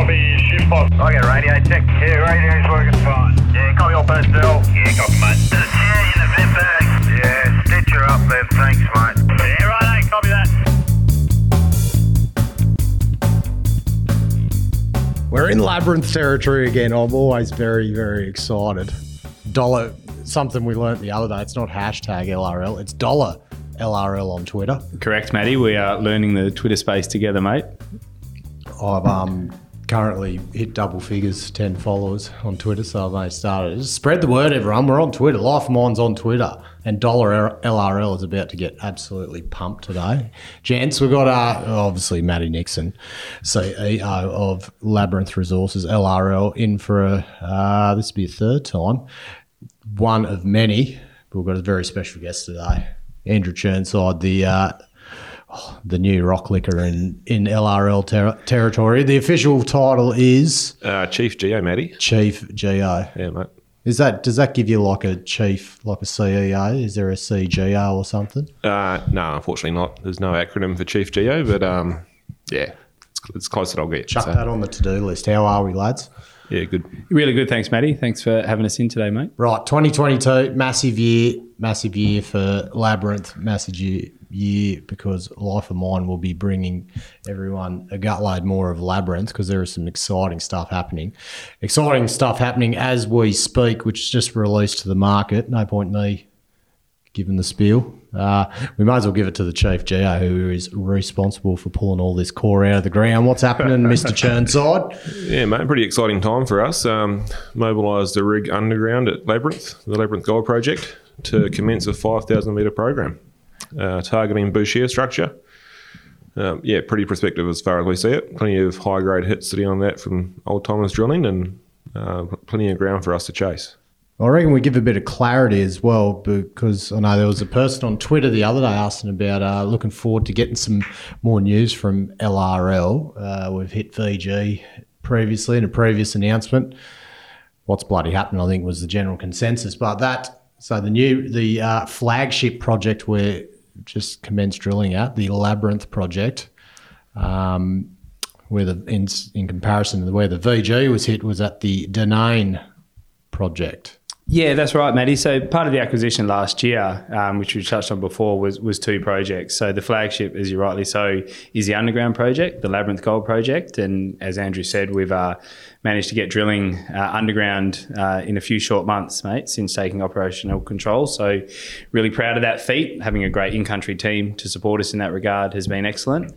copy shift box. I get radio check. Yeah, radio's working fine. Yeah, copy all personnel. Yeah, copy, mate. There's a chair in the vent bag. Yeah, stitch her up there. Thanks, mate. Yeah, right, copy that. We're in labyrinth territory again. I'm always very, very excited. Dollar, something we learnt the other day. It's not hashtag LRL. It's dollar LRL on Twitter. Correct, Matty. We are learning the Twitter space together, mate. I've um, currently hit double figures, 10 followers on Twitter, so I've only started. Just spread the word, everyone. We're on Twitter. Life Mine's on Twitter. And dollar LRL is about to get absolutely pumped today. Gents, we've got uh, obviously Matty Nixon, CEO of Labyrinth Resources, LRL, in for a, uh, this will be a third time. One of many. We've got a very special guest today. Andrew Churnside, the uh, the new rock licker in, in LRL ter- territory. The official title is Uh, Chief Geo, Matty. Chief GO. Yeah, mate. Is that does that give you like a chief, like a CEO? Is there a CGO or something? Uh, no, unfortunately not. There's no acronym for Chief Geo, but um, yeah, it's, it's close that I'll get. Chuck So, that on the to do list. How are we, lads? yeah, good. Really good. Thanks, Matty. Thanks for having us in today, mate. Right, 2022, massive year, massive year for Labyrinth, massive year, year because Life of Mine will be bringing everyone a gutload more of Labyrinth because there is some exciting stuff happening. Exciting stuff happening as we speak, which is just released to the market. No point me giving the spiel. Uh, we might as well give it to the Chief Geo, who is responsible for pulling all this core out of the ground. What's happening, Mr. Churnside? Yeah, mate, pretty exciting time for us. Um, mobilised the rig underground at Labyrinth, the Labyrinth Gold Project, to commence a 5,000 metre program uh, targeting Boucher structure. Um, yeah, pretty prospective as far as we see it. Plenty of high grade hits sitting on that from old timers drilling and uh, plenty of ground for us to chase. I reckon we give a bit of clarity as well because I know there was a person on Twitter the other day asking about uh, looking forward to getting some more news from LRL. Uh, we've hit VG previously in a previous announcement. What's bloody happened, I think was the general consensus. But that so the new the uh, flagship project we're just commenced drilling at the Labyrinth project. Um, where the in, in comparison to where the VG was hit was at the Denain project. Yeah, that's right, Matty. So part of the acquisition last year, um, which we touched on before, was was two projects. So the flagship, as you rightly so, is the underground project, the Labyrinth Gold project, and as Andrew said, we've uh, managed to get drilling uh, underground uh, in a few short months, mate, since taking operational control. So really proud of that feat. Having a great in-country team to support us in that regard has been excellent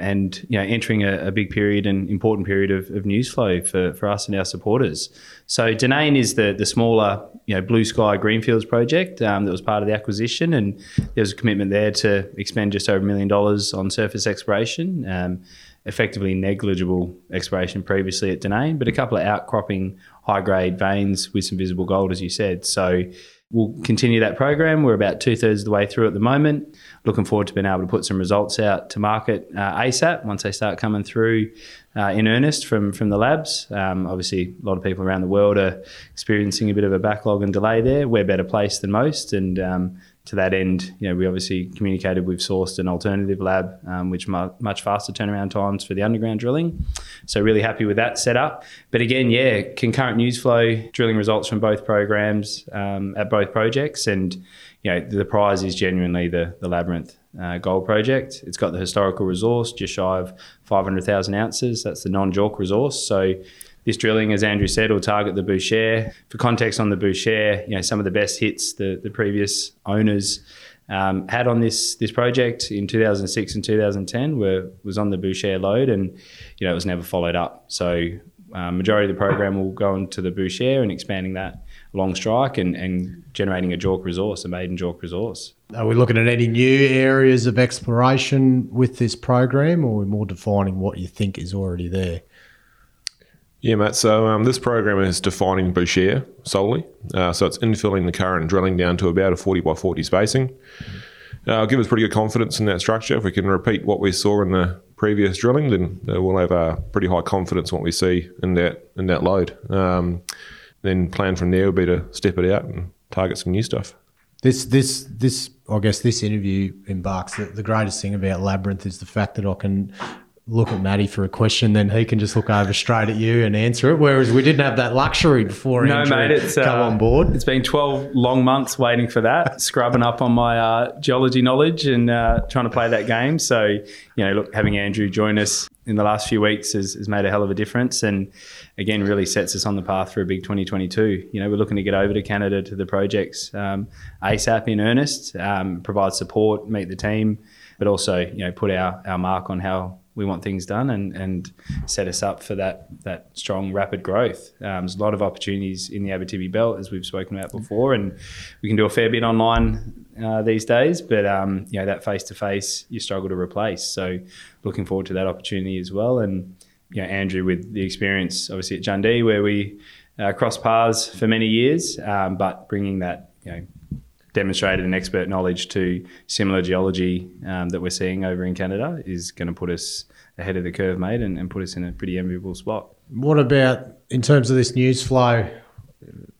and you know entering a, a, big period and important period of, of news flow for, for us and our supporters. So Denain is the the smaller you know blue sky greenfields project um, that was part of the acquisition, and there was a commitment there to expend just over a million dollars on surface exploration. Um, effectively negligible exploration previously at Denain, but a couple of outcropping high grade veins with some visible gold, as you said. So we'll continue that program. We're about two thirds of the way through at the moment. Looking forward to being able to put some results out to market uh, ASAP once they start coming through uh, in earnest from from the labs. Um, obviously, a lot of people around the world are experiencing a bit of a backlog and delay there. We're better placed than most, and um, to that end, you know, we obviously communicated we've sourced an alternative lab, um, which mu- much faster turnaround times for the underground drilling. So really happy with that setup. But again, yeah, concurrent news flow, drilling results from both programs um, at both projects, and you know, the prize is genuinely the the labyrinth. Uh, gold project. It's got the historical resource, just shy of 500,000 ounces. That's the non-JORC resource. So this drilling, as Andrew said, will target the Boucher. For context on the Boucher, you know, some of the best hits the, the previous owners um, had on this this project in 2006 and 2010 were was on the Boucher lode, and you know it was never followed up. So uh, majority of the program will go into the Boucher and expanding that long strike and, and generating a JORC resource, a maiden JORC resource. Are we looking at any new areas of exploration with this program, or are we more defining what you think is already there? Yeah, Matt. So um, this program is defining Boucher solely. Uh, so it's infilling the current drilling down to about a 40 by 40 spacing. Uh, it'll give us pretty good confidence in that structure. If we can repeat what we saw in the previous drilling, then uh, we'll have a pretty high confidence what we see in that in that lode. Um, then plan from there would be to step it out and target some new stuff. This, this, this. I guess this interview embarks. The, the greatest thing about Labyrinth is the fact that I can look at Matty for a question, then he can just look over straight at you and answer it. Whereas we didn't have that luxury before No, Andrew mate, it's come uh, on board. It's been twelve long months waiting for that, scrubbing up on my uh, geology knowledge and uh, trying to play that game. So, you know, look, having Andrew join us in the last few weeks has, has made a hell of a difference, and again, really sets us on the path for a big 2022. You know, we're looking to get over to Canada to the projects um, ASAP in earnest, um, provide support, meet the team, but also you know put our, our mark on how we want things done and, and set us up for that that strong rapid growth. Um, there's a lot of opportunities in the Abitibi belt as we've spoken about before, and we can do a fair bit online uh, these days. But um, you know that face to face you struggle to replace. So looking forward to that opportunity as well. And you know Andrew with the experience obviously at Jundee where we uh, crossed paths for many years, um, but bringing that you know demonstrated an expert knowledge to similar geology um, that we're seeing over in Canada is going to put us ahead of the curve, mate, and, and put us in a pretty enviable spot. What about in terms of this news flow?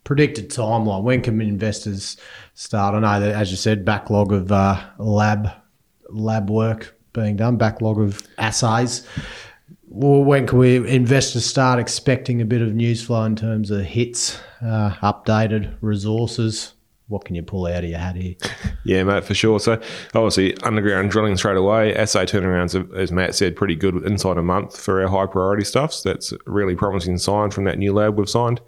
Predicted timeline. When can investors start? I know that, as you said, backlog of uh, lab lab work being done, backlog of assays. Well, when can we investors start expecting a bit of news flow in terms of hits, uh, updated resources? What can you pull out of your hat here? Yeah, mate, for sure. So obviously underground drilling straight away. Assay turnarounds, as Matt said, pretty good inside a month for our high priority stuff. So that's really promising sign from that new lab we've signed.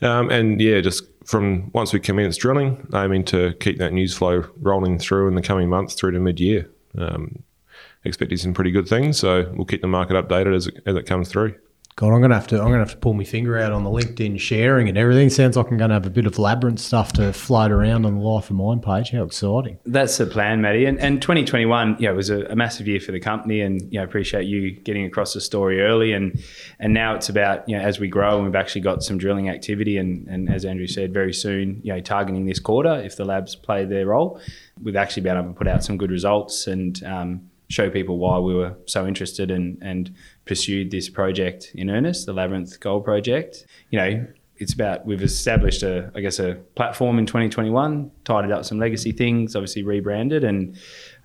Um, and yeah, just from once we commence drilling, aiming to keep that news flow rolling through in the coming months through to mid year. Um, expecting some pretty good things, so we'll keep the market updated as it, as it comes through. God, I'm gonna have to. I'm gonna have to pull my finger out on the LinkedIn sharing and everything. Sounds like I'm gonna have a bit of labyrinth stuff to float around on the Life of Mine page. How exciting! That's the plan, Matty. And, and 2021, you know, was a, a massive year for the company, and you know, appreciate you getting across the story early. And and now it's about you know, as we grow, and we've actually got some drilling activity, and and as Andrew said, very soon, you know, targeting this quarter if the labs play their role, we've actually been able to put out some good results and. Um, show people why we were so interested and and pursued this project in earnest, the Labyrinth Gold Project. You know, it's about we've established a I guess a platform in 2021, tidied up some legacy things, obviously rebranded, and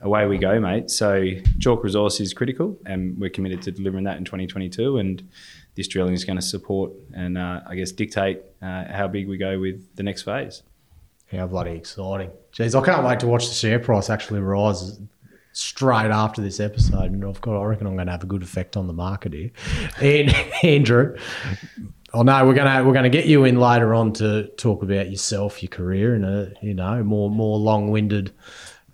away we go, mate. So JORC resource is critical, and we're committed to delivering that in 2022. And this drilling is going to support and uh, I guess dictate uh, how big we go with the next phase. How bloody exciting! Jeez, I can't wait to watch the share price actually rise straight after this episode, and I've got. I reckon I'm going to have a good effect on the market here. And Andrew, oh no, we're gonna we're gonna get you in later on to talk about yourself, your career, and a you know more more long winded.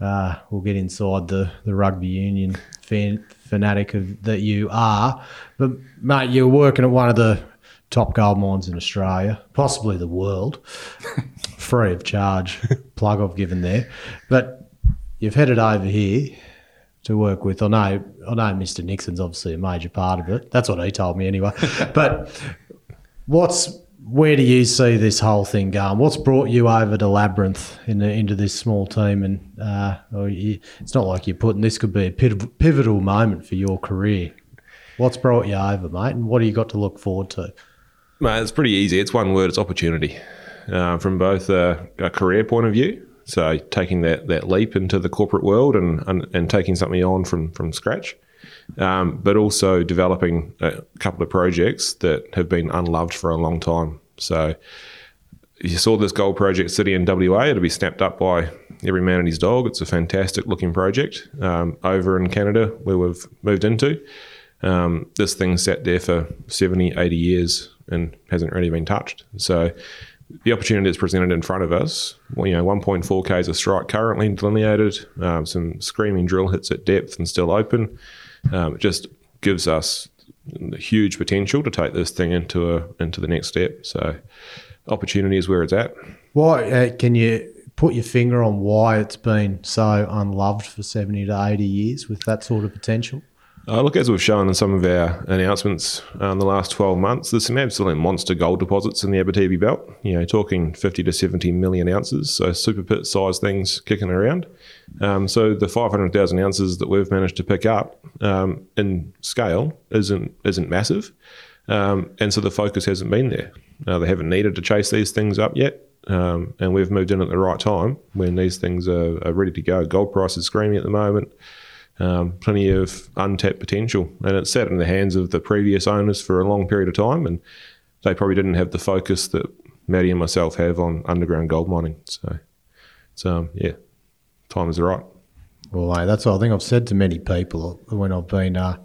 Uh, we'll get inside the the rugby union fan, fanatic of, that you are, but mate, you're working at one of the top gold mines in Australia, possibly the world, free of charge. Plug I've given there, but you've headed over here to work with. I know, I know, Mr. Nixon's obviously a major part of it. That's what he told me anyway. but what's where do you see this whole thing going? What's brought you over to Labyrinth in the, into this small team? And uh, you, it's not like you're putting this could be a pivotal, moment for your career. What's brought you over, mate? And what do you got to look forward to? Mate, it's pretty easy. It's one word. It's opportunity. Uh, from both a, a career point of view, so taking that, that leap into the corporate world and, and, and taking something on from, from scratch, um, but also developing a couple of projects that have been unloved for a long time. So you saw this gold project city in WA, it'll be snapped up by every man and his dog. It's a fantastic looking project um, over in Canada where we've moved into. Um, this thing sat there for 70, 80 years and hasn't really been touched. So the opportunity that's presented in front of us, well, you know, 1.4 k's of strike currently delineated, um, some screaming drill hits at depth and still open. Um, just gives us huge potential to take this thing into a into the next step. So, opportunity is where it's at. Why uh, can you put your finger on why it's been so unloved for 70 to 80 years with that sort of potential? Uh, look, as we've shown in some of our announcements uh, in the last 12 months, there's some absolute monster gold deposits in the Abitibi belt. You know, talking 50 to 70 million ounces, so super pit size things kicking around. Um, so the 500,000 ounces that we've managed to pick up um, in scale isn't isn't massive, um, and so the focus hasn't been there. Uh, they haven't needed to chase these things up yet. Um, and we've moved in at the right time when these things are, are ready to go. Gold price is screaming at the moment um, plenty of untapped potential, and it sat in the hands of the previous owners for a long period of time, and they probably didn't have the focus that Matty and myself have on underground gold mining. So, it's um, yeah, time is right. Well, that's what I think I've said to many people when I've been, uh,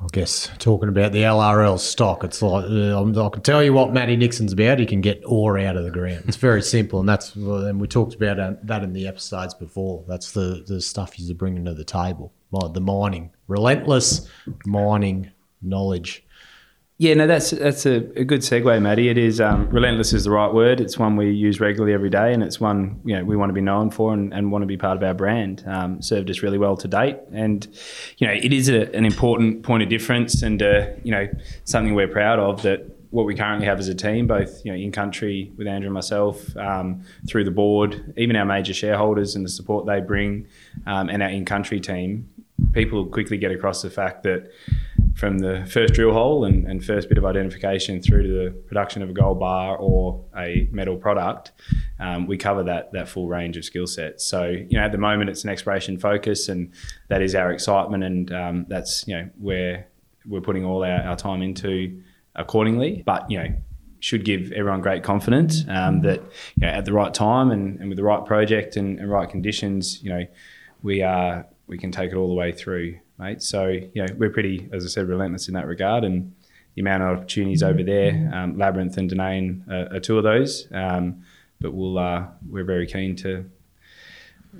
I guess, talking about the LRL stock. It's like, uh, I'm- can tell you what Matty Nixon's about. He can get ore out of the ground. It's very simple. And that's, and we talked about uh, that in the episodes before. That's the, the stuff he's bringing to the table. The mining, relentless mining knowledge. Yeah, no, that's that's a, a good segue, Matty. It is um, relentless is the right word. It's one we use regularly every day, and it's one you know we want to be known for and, and want to be part of our brand. Um, served us really well to date, and you know it is a, an important point of difference, and uh, you know something we're proud of that what we currently have as a team, both you know in country with Andrew and myself, um, through the board, even our major shareholders and the support they bring, um, and our in country team, people quickly get across the fact that from the first drill hole and, and first bit of identification through to the production of a gold bar or a metal product, um, we cover that that full range of skill sets. So you know at the moment it's an exploration focus, and that is our excitement, and um, that's you know where we're putting all our, our time into accordingly. But you know should give everyone great confidence um, that you know, at the right time and, and with the right project and, and right conditions, you know, we are we can take it all the way through, mate. So you know, we're pretty, as I said, relentless in that regard, and the amount of opportunities over there, um, Labyrinth and Denain are, are two of those. Um, but we'll uh, we're very keen to,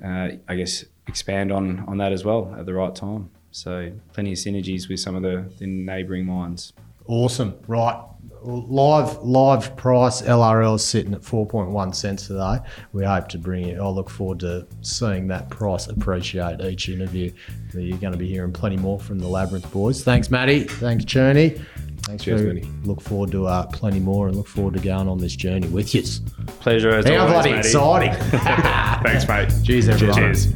uh, I guess, expand on on that as well at the right time. So plenty of synergies with some of the, the neighbouring mines. Awesome. Right. Live live price LRL is sitting at 4.1 cents today. We hope to bring it. I look forward to seeing that price appreciate each interview. You're going to be hearing plenty more from the Labyrinth boys. Thanks, Matty. Thanks, Cherney. Thanks, Cheers, Matty. Look forward to uh, plenty more and look forward to going on this journey with you. Pleasure as How always, bloody exciting. Thanks, mate. Cheers, everyone. Cheers.